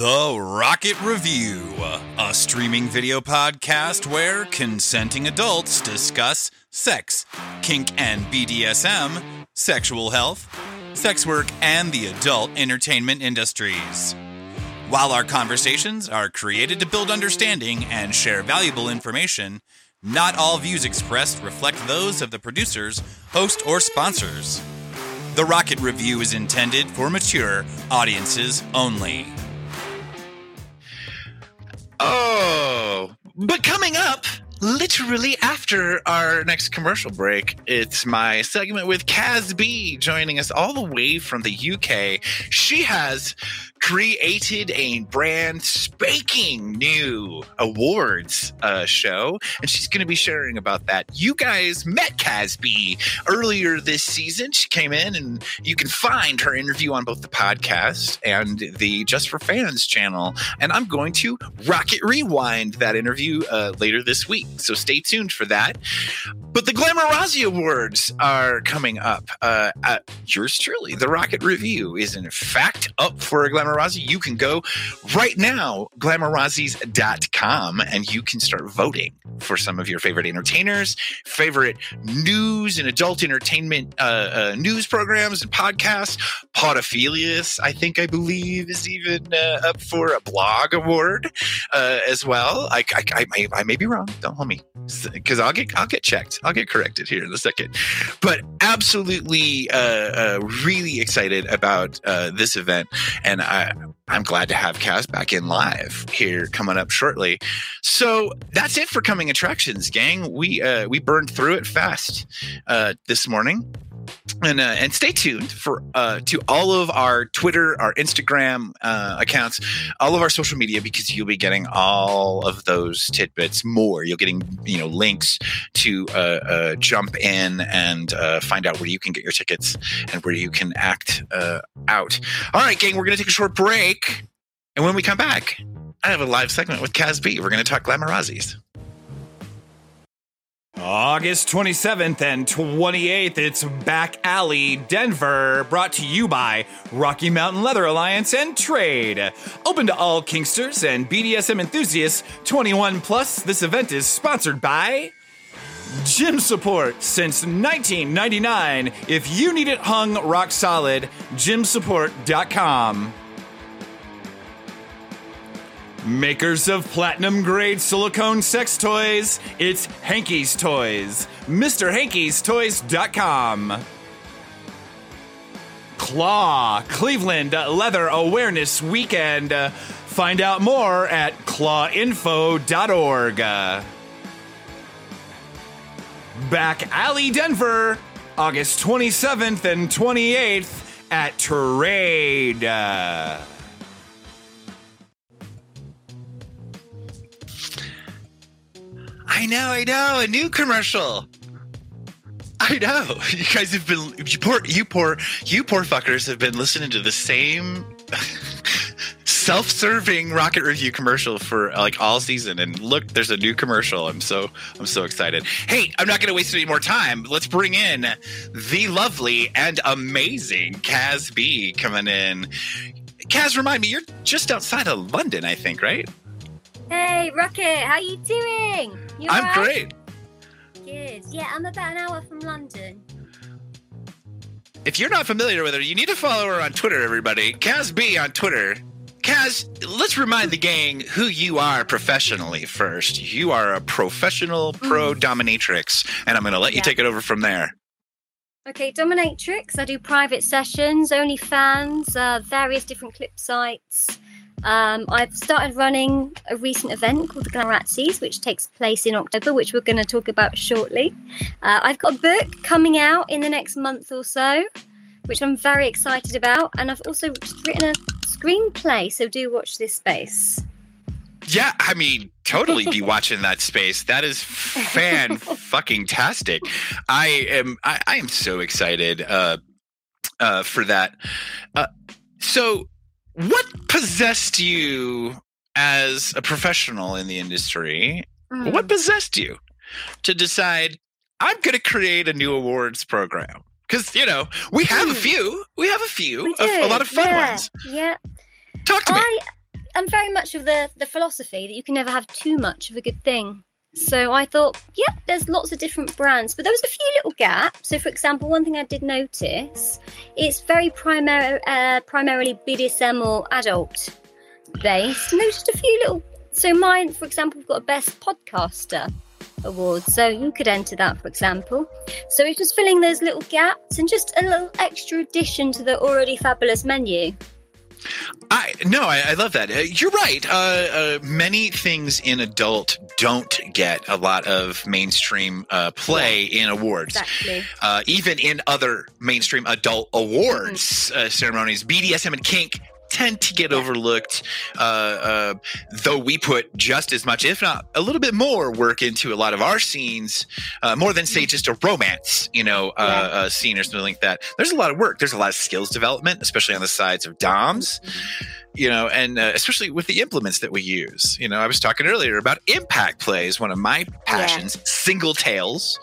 The Rocket Review, a streaming video podcast where consenting adults discuss sex, kink and BDSM, sexual health, sex work, and the adult entertainment industries. While our conversations are created to build understanding and share valuable information, not all views expressed reflect those of the producers, host, or sponsors. The Rocket Review is intended for mature audiences only. Oh, but coming up, literally after our next commercial break, it's my segment with Kaz B joining us all the way from the UK. She has created a brand spanking new awards uh, show, and she's going to be sharing about that. You guys met Kaz B earlier this season. She came in, and you can find her interview on both the podcast and the Just for Fans channel. And I'm going to rocket rewind that interview uh, later this week, so stay tuned for that. But the Glamourazzi Awards are coming up. Uh, yours truly, the Rocket Review, is in fact up for a Glamourazzi. You can go right now, glamourazzis.com, and you can start voting for some of your favorite entertainers, favorite news and adult entertainment uh, uh, news programs and podcasts. Podophilius, I think, I believe, is even uh, up for a blog award uh, as well. I, I, I, may, I may be wrong. Don't hold me because I'll get I'll get checked. I'll get corrected here in a second. But absolutely, uh, uh, really excited about uh, this event, and I, I'm glad to have Kaz back in live here coming up shortly. So that's it for coming attractions, gang. We uh, we burned through it fast uh, this morning and uh, and stay tuned for uh, to all of our Twitter, our Instagram uh, accounts, all of our social media because you'll be getting all of those tidbits more. You're getting you know links to uh, uh, jump in and uh, find out where you can get your tickets and where you can act out. All right, gang, we're gonna take a short break, and when we come back, I have a live segment with Kaz B. We're gonna talk Glamourazzi's. August 27th and 28th, it's Back Alley, Denver, brought to you by Rocky Mountain Leather Alliance and Trade. Open to all Kinksters and BDSM enthusiasts 21 plus. This event is sponsored by Gym Support since 1999. If you need it hung rock solid, gymsupport.com. Makers of platinum grade silicone sex toys, it's Hankey's Toys. MrHanky'sToys.com. Claw, Cleveland Leather Awareness Weekend. Find out more at clawinfo.org. Back Alley, Denver, August 27th and 28th at Trade. I know, I know, a new commercial. I know. You guys have been you poor you poor you poor fuckers have been listening to the same self-serving rocket review commercial for like all season and look there's a new commercial i'm so i'm so excited hey i'm not going to waste any more time let's bring in the lovely and amazing kaz b coming in kaz remind me you're just outside of london i think right Hey, Rocket, how you doing? You I'm alright? great. Good. Yeah, I'm about an hour from London. If you're not familiar with her, you need to follow her on Twitter, everybody. Kaz B on Twitter. Kaz, let's remind the gang who you are professionally first. You are a professional pro dominatrix, and I'm going to let you Yeah. take it over from there. Okay, Dominatrix. I do private sessions, OnlyFans, uh, various different clip sites. Um, I've started running a recent event called the Glamourazzis, which takes place in October, which we're going to talk about shortly. Uh, I've got a book coming out in the next month or so, which I'm very excited about, and I've also written a screenplay. So do watch this space. Yeah, I mean, totally be watching that space. That is fan fucking tastic. I am I, I am so excited uh uh for that. Uh so what possessed you as a professional in the industry? Mm. What possessed you to decide I'm going to create a new awards program? Because you know we have a Mm. few, we have a few, a, a lot of fun yeah, ones. Yeah. Talk to me. I I'm very much of the the philosophy that you can never have too much of a good thing. So I thought, yep, there's lots of different brands, but there was a few little gaps. So, for example, one thing I did notice, it's very primar- uh, primarily BDSM or adult based, and there's just a few little. So mine, for example, we've got a best podcaster award, so you could enter that, for example. So it's just filling those little gaps and just a little extra addition to the already fabulous menu. I no, I, I love that. Uh, you're right. Uh, uh, many things in adult don't get a lot of mainstream uh, play in awards. Exactly. Uh, even in other mainstream adult awards uh, ceremonies, BDSM and kink tend to get overlooked, uh, uh, though we put just as much, if not a little bit more, work into a lot of our scenes, uh, more than say just a romance, you know, uh, Yeah. uh, scene or something like that. There's a lot of work. There's a lot of skills development, especially on the sides of DOMs, you know, and uh, especially with the implements that we use. You know, I was talking earlier about impact plays, one of my passions. Single tails,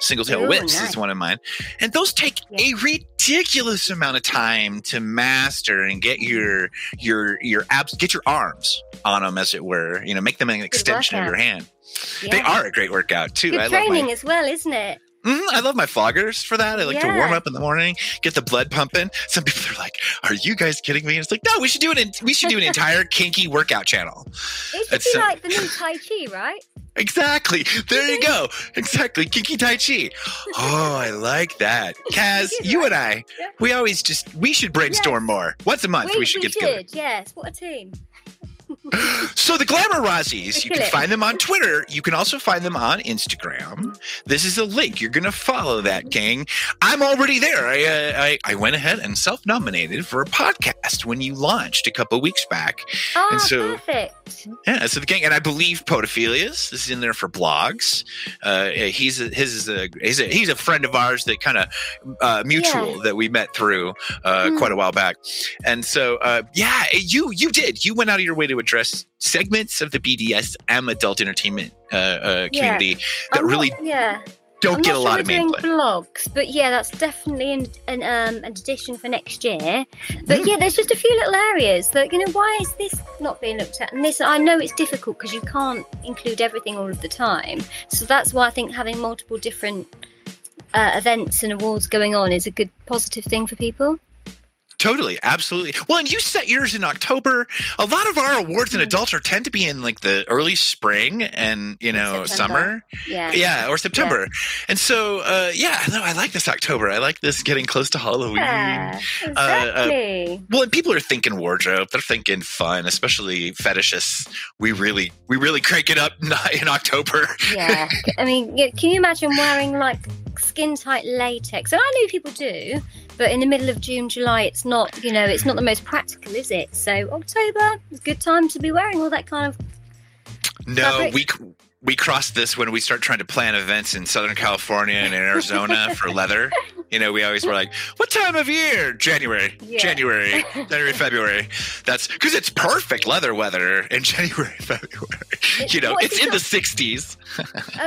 single tail Ooh, whips nice. is one of mine, and those take a ridiculous amount of time to master and get your your your abs, get your arms on them, as it were. You know, make them an extension of your hand. Yeah. They are a great workout too. Good I love training my as well, isn't it? Mhm, I love my floggers for that. I like to warm up in the morning, get the blood pumping. Some people are like, "Are you guys kidding me?" And it's like, no, we should do an we should do an entire kinky workout channel. It should uh, like the new Tai Chi, right? Exactly. There you go. Exactly. Kinky Tai Chi. Oh, I like that. Kaz, you and I, we always just we should brainstorm more. Once a month we, should get together. Yes, what a team. So the Glamourazzis, you can find them on Twitter. You can also find them on Instagram. This is a link. You're going to follow that, gang. I'm already there. I, uh, I I went ahead and self-nominated for a podcast when you launched a couple weeks back. Oh, And so- perfect. Yeah, so the gang, and I believe Potophilius is in there for blogs. Uh, he's a, his is a he's a he's a friend of ours that kind of uh, mutual that we met through uh, Hmm. quite a while back, and so uh, yeah, you you did you went out of your way to address segments of the BDSM adult entertainment uh, uh, Yeah. community that I'm really not, yeah. don't I'm get a sure lot of doing mainplay. blogs, but yeah, that's definitely an, an um an addition for next year. But Mm. yeah, there's just a few little areas that you know why is this not being looked at? And this I know it's difficult because you can't include everything all of the time. So that's why I think having multiple different uh, events and awards going on is a good positive thing for people. Totally, absolutely. Well, and you set yours in October. A lot of our awards in Mhm. adults are tend to be in like the early spring and you know September. summer. Yeah. yeah or september and so uh yeah no i like this october i like this getting close to halloween Yeah, uh, exactly. well and people are thinking wardrobe they're thinking fun especially fetishists we really we really crank it up in october yeah. I mean, can you imagine wearing like skin tight latex? And I know people do, but in the middle of June, July, it's not, you know, it's not the most practical, is it? So October is a good time to be wearing all that kind of. no Fabric. we we cross this when we start trying to plan events in southern california and in arizona for leather you know we always were like what time of year january Yeah. january january february that's because it's perfect leather weather in january february you know it's it's in the 60s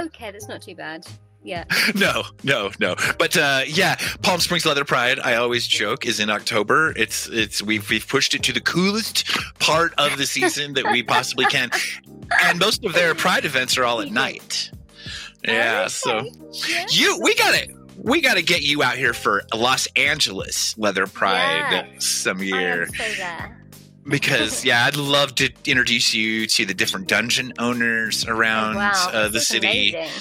Okay, that's not too bad. Yeah. no, no, no. But uh, yeah, Palm Springs Leather Pride. I always joke is in October. It's it's we've we've pushed it to the coolest part of the season that we possibly can, and most of their Pride events are all at night. Yeah, Okay. so Yeah. you we got it. We got to get you out here for Los Angeles Leather Pride Yes. some year am so there. because yeah, I'd love to introduce you to the different dungeon owners around Oh, wow, uh, the city amazing.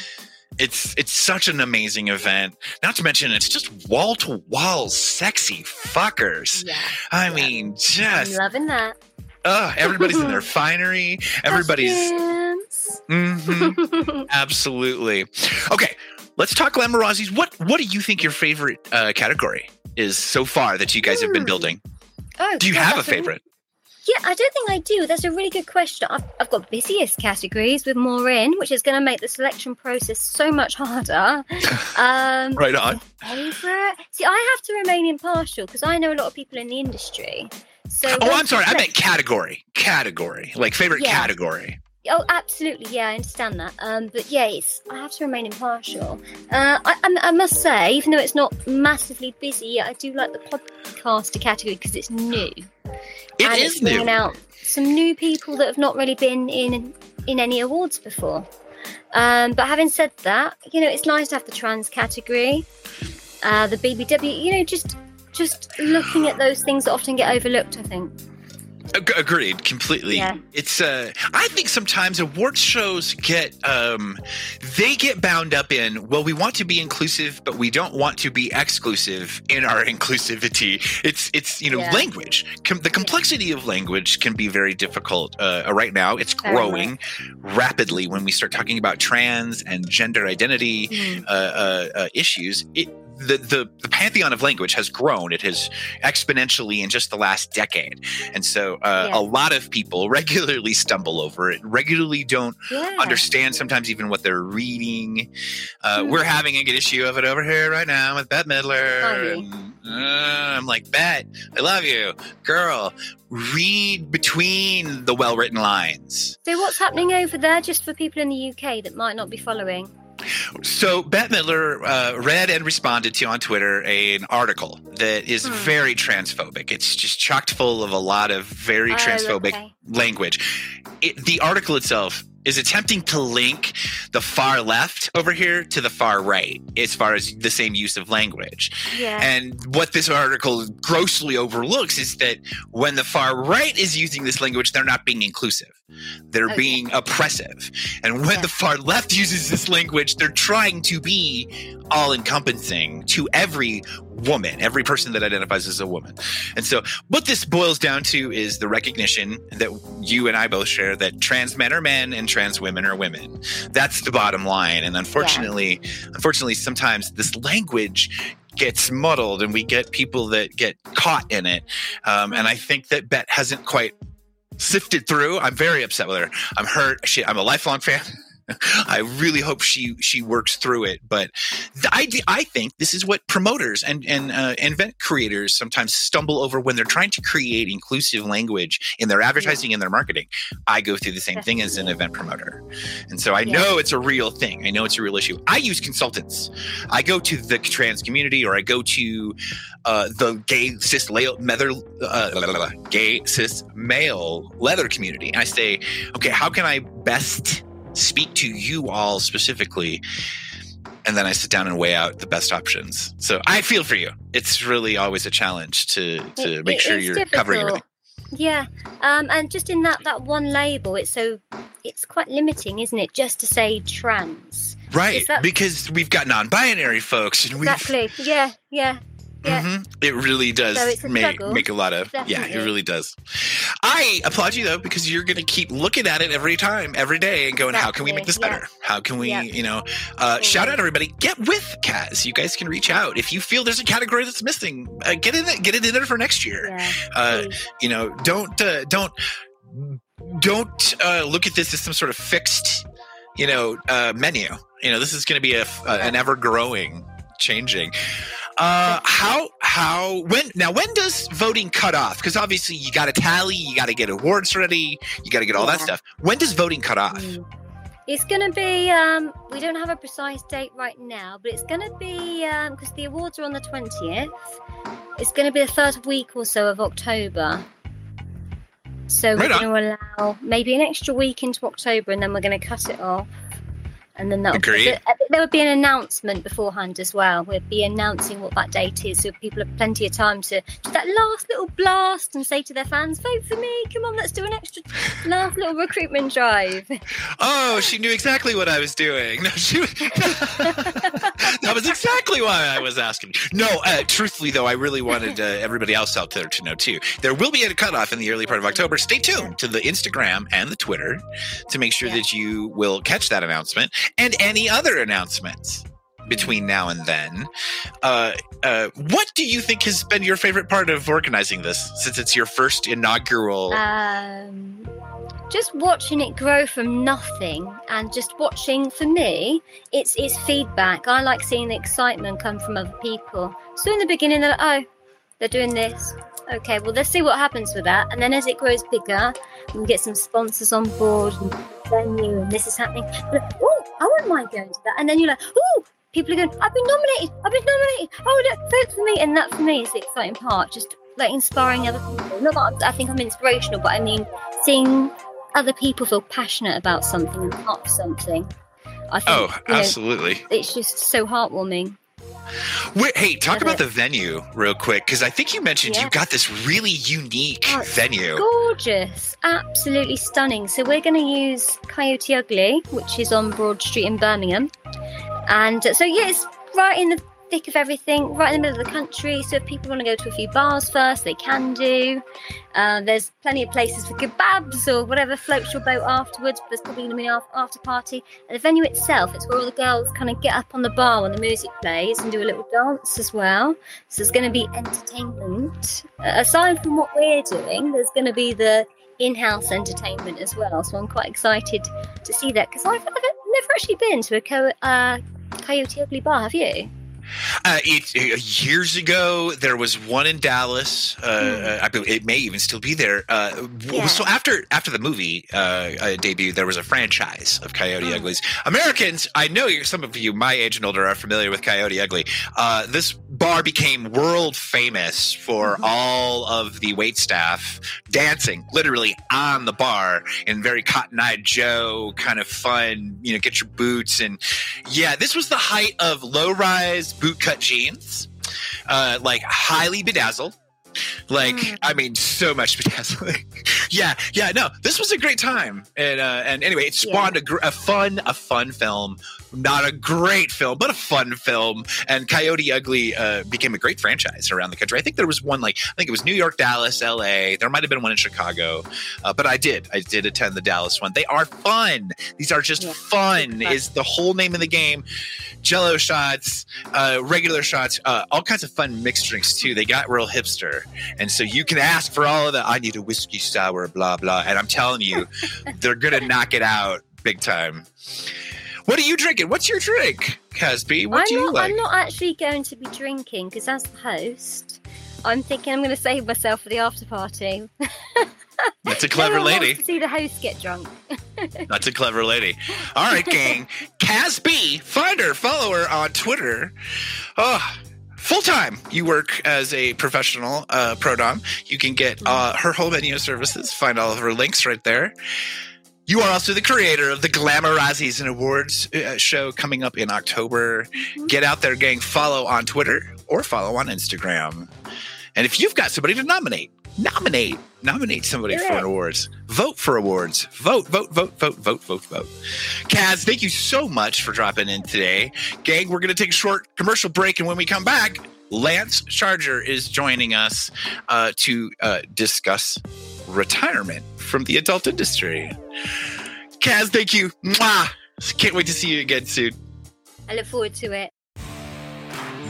It's it's such an amazing event. Not to mention, it's just wall to wall sexy fuckers. Yeah, I Yeah. mean, I'm just loving that. uh, everybody's in their finery. Everybody's Costumes. Mhm, absolutely okay. Let's talk Glamourazzi's. What what do you think your favorite uh, category is so far that you guys have been Hmm. building? oh, Do you yeah, have a favorite? Yeah, I don't think I do. That's a really good question. I've, I've got busiest categories with more in, which is going to make the selection process so much harder. Um, Right on. favorite? See, I have to remain impartial because I know a lot of people in the industry. So Oh, I'm sorry. I meant category. Category. Like favorite Yeah. category. Oh, absolutely. Yeah, I understand that. Um, but yeah, it's, I have to remain impartial. Uh, I, I, I must say, even though it's not massively busy, I do like the podcaster category because it's new. It and is it's new. out some new people that have not really been in in any awards before. Um, but having said that, you know, it's nice to have the trans category, uh, the BBW. You know, just just looking at those things that often get overlooked. I think. Ag- Agreed, completely. Yeah. It's uh I think sometimes award shows get um they get bound up in well we want to be inclusive but we don't want to be exclusive in our inclusivity. It's it's you know Yeah. language. Com- the complexity of language can be very difficult uh, right now. It's growing rapidly when we start talking about trans and gender identity Mm. uh, uh, uh, issues. It the, the the pantheon of language has grown. It has exponentially in just the last decade, and so uh, Yeah. a lot of people regularly stumble over it. Regularly don't Yeah. understand sometimes even what they're reading. Uh, Hmm. We're having a good issue of it over here right now with Bette Midler. And, uh, I'm like, Bette, I love you, girl. Read between the well-written lines. So what's happening over there, just for people in the UK that might not be following? So Bette Midler uh, read and responded to on Twitter an article that is Hmm. very transphobic. It's just chocked full of a lot of very Oh, transphobic okay. language. It, the article itself is attempting to link the far left over here to the far right as far as the same use of language. Yeah. And what this article grossly overlooks is that when the far right is using this language, they're not being inclusive. They're Okay. being oppressive. And when Yeah. the far left uses this language, they're trying to be all encompassing to every woman, every person that identifies as a woman. And so, what this boils down to is the recognition that you and I both share that trans men are men and trans women are women. That's the bottom line. And unfortunately, unfortunately, sometimes this language gets muddled and we get people that get caught in it. Um, and I think that Bette hasn't quite sifted through. I'm very upset with her. I'm hurt. She, I'm a lifelong fan. I really hope she she works through it. But I I think this is what promoters and and uh, event creators sometimes stumble over when they're trying to create inclusive language in their advertising and their marketing. I go through the same thing as an event promoter, and so I Yeah. know it's a real thing. I know it's a real issue. I use consultants. I go to the trans community, or I go to uh, the gay cis male leather, uh, gay cis male leather community. And I say, okay, how can I best speak to you all specifically? And then I sit down and weigh out the best options. So I feel for you. It's really always a challenge to to It- make it sure you're covering everything. Yeah, um, and just in that that one label, it's so it's quite limiting, isn't it? Just to say trans. Right, that- because we've got non-binary folks, and we've Exactly. Yeah, yeah, yeah. Mhm. It really does So a make make a lot of yeah. It really does. I applaud you though because you're going to keep looking at it every time, every day, and going, "How can we make this Exactly, yeah. better? How can we, Yeah. you know, uh, shout out everybody. Get with Kaz. You guys can reach out if you feel there's a category that's missing. Uh, get in it. Get it in there for next year. Uh, you know, don't uh, don't don't uh, look at this as some sort of fixed, you know, uh, menu. You know, this is going to be a, a an ever growing, changing. Uh, how how when now when does voting cut off? Because obviously you got to tally, you got to get awards ready, you got to get all that stuff. When does voting cut off? Mm. It's going to be, um, we don't have a precise date right now, but it's going to be, um because the awards are on the 20th, it's going to be the first week or so of October. So Right we're going to allow maybe an extra week into October and then we're going to cut it off. And then Agreed. There would be an announcement beforehand as well. We'd be announcing what that date is, so people have plenty of time to do that last little blast and say to their fans, "Vote for me! Come on, let's do an extra last little recruitment drive." Oh, she knew exactly what I was doing. No, she was, that was exactly why I was asking. No, uh, truthfully though, I really wanted uh, everybody else out there to know too. There will be a cutoff in the early part of October. Stay tuned to the Instagram and the Twitter to make sure Yeah. that you will catch that announcement and any other announcements between now and then. Uh, uh, what do you think has been your favorite part of organizing this since it's your first inaugural? um, just watching it grow from nothing and just watching for me it's it's feedback. I like seeing the excitement come from other people. So in the beginning they're like oh they're doing this. Okay well let's see what happens with that. And then as it grows bigger we get some sponsors on board and venue and this is happening. Oh i wouldn't mind going to that. And then you're like oh people are going i've been nominated i've been nominated oh look vote for me and that for me is the exciting part just like inspiring other people not that I'm- think i'm inspirational but i mean seeing other people feel passionate about something and part of something. I think, Oh, you know, absolutely. it's just so heartwarming. Wait, hey, talk about the venue real quick because I think you mentioned Yeah. you got this really unique Oh, venue. Gorgeous, absolutely stunning. So we're going to use Coyote Ugly, which is on Broad Street in Birmingham, and so yeah, it's right in the thick of everything, right in the middle of the country. So if people want to go to a few bars first, they can do. Uh, there's plenty of places for kebabs or whatever floats your boat afterwards. There's probably going to be an after party. And the venue itself, it's where all the girls kind of get up on the bar when the music plays and do a little dance as well. So there's going to be entertainment. Uh, aside from what we're doing, there's going to be the in-house entertainment as well. So I'm quite excited to see that because I've, I've never actually been to a co- uh, Coyote Ugly bar. Have you? Uh, it, uh, years ago, there was one in Dallas. Uh, uh, I it may even still be there. Uh. Yeah. So after after the movie uh, debut, there was a franchise of Coyote Oh. Uglies. Americans, I know you're, some of you my age and older are familiar with Coyote Ugly. Uh, this bar became world famous for Mhm. all of the wait staff dancing, literally on the bar in very Cotton Eye Joe kind of fun. You know, get your boots and yeah, this was the height of low rise bootcut jeans, uh, like highly bedazzled. Like, Mm. I mean, so much bedazzling. yeah, yeah, no, this was a great time. And uh, and anyway, it spawned a, gr- a fun, a fun film. Not a great film, but a fun film. And Coyote Ugly uh, became a great franchise around the country. I think there was one like I think it was New York, Dallas, L.A. There might have been one in Chicago, uh, but I did, I did attend the Dallas one. They are fun. These are just Yeah, fun. Is the whole name of the game. Jello shots, uh, regular shots, uh, all kinds of fun mixed drinks too. They got real hipster, and so you can ask for all of that. I need a whiskey sour, blah blah. And I'm telling you, they're gonna knock it out big time. What are you drinking? What's your drink, Kaz B? What I'm do you not. like? I'm not actually going to be drinking because as the host, I'm thinking I'm going to save myself for the after party. That's a No clever wants lady. to see the host get drunk. That's a clever lady. All right, gang. Kaz B, find her, follow her on Twitter. Oh, full time. You work as a professional uh, pro dom. You can get uh, her whole menu of services. Find all of her links right there. You are also the creator of the Glamourazzis and Awards uh, show coming up in October. Mhm. Get out there, gang. Follow on Twitter or follow on Instagram. And if you've got somebody to nominate, nominate, nominate somebody Do for an awards. Vote for awards. Vote, vote, vote, vote, vote, vote, vote. Kaz, thank you so much for dropping in today. Gang, we're going to take a short commercial break. And when we come back, Lance Charger is joining us uh, to uh, discuss retirement from the adult industry. Kaz, thank you. Mwah. Can't wait to see you again soon. I look forward to it.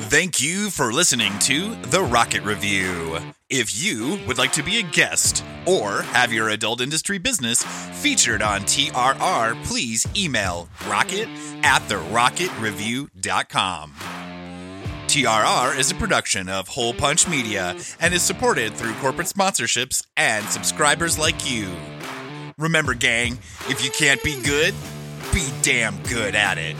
Thank you for listening to The Rocket Review. If you would like to be a guest or have your adult industry business featured on TRR, please email rocket at therocketreview.com. TRR is a production of Hole Punch Media and is supported through corporate sponsorships and subscribers like you. Remember, gang, if you can't be good, be damn good at it.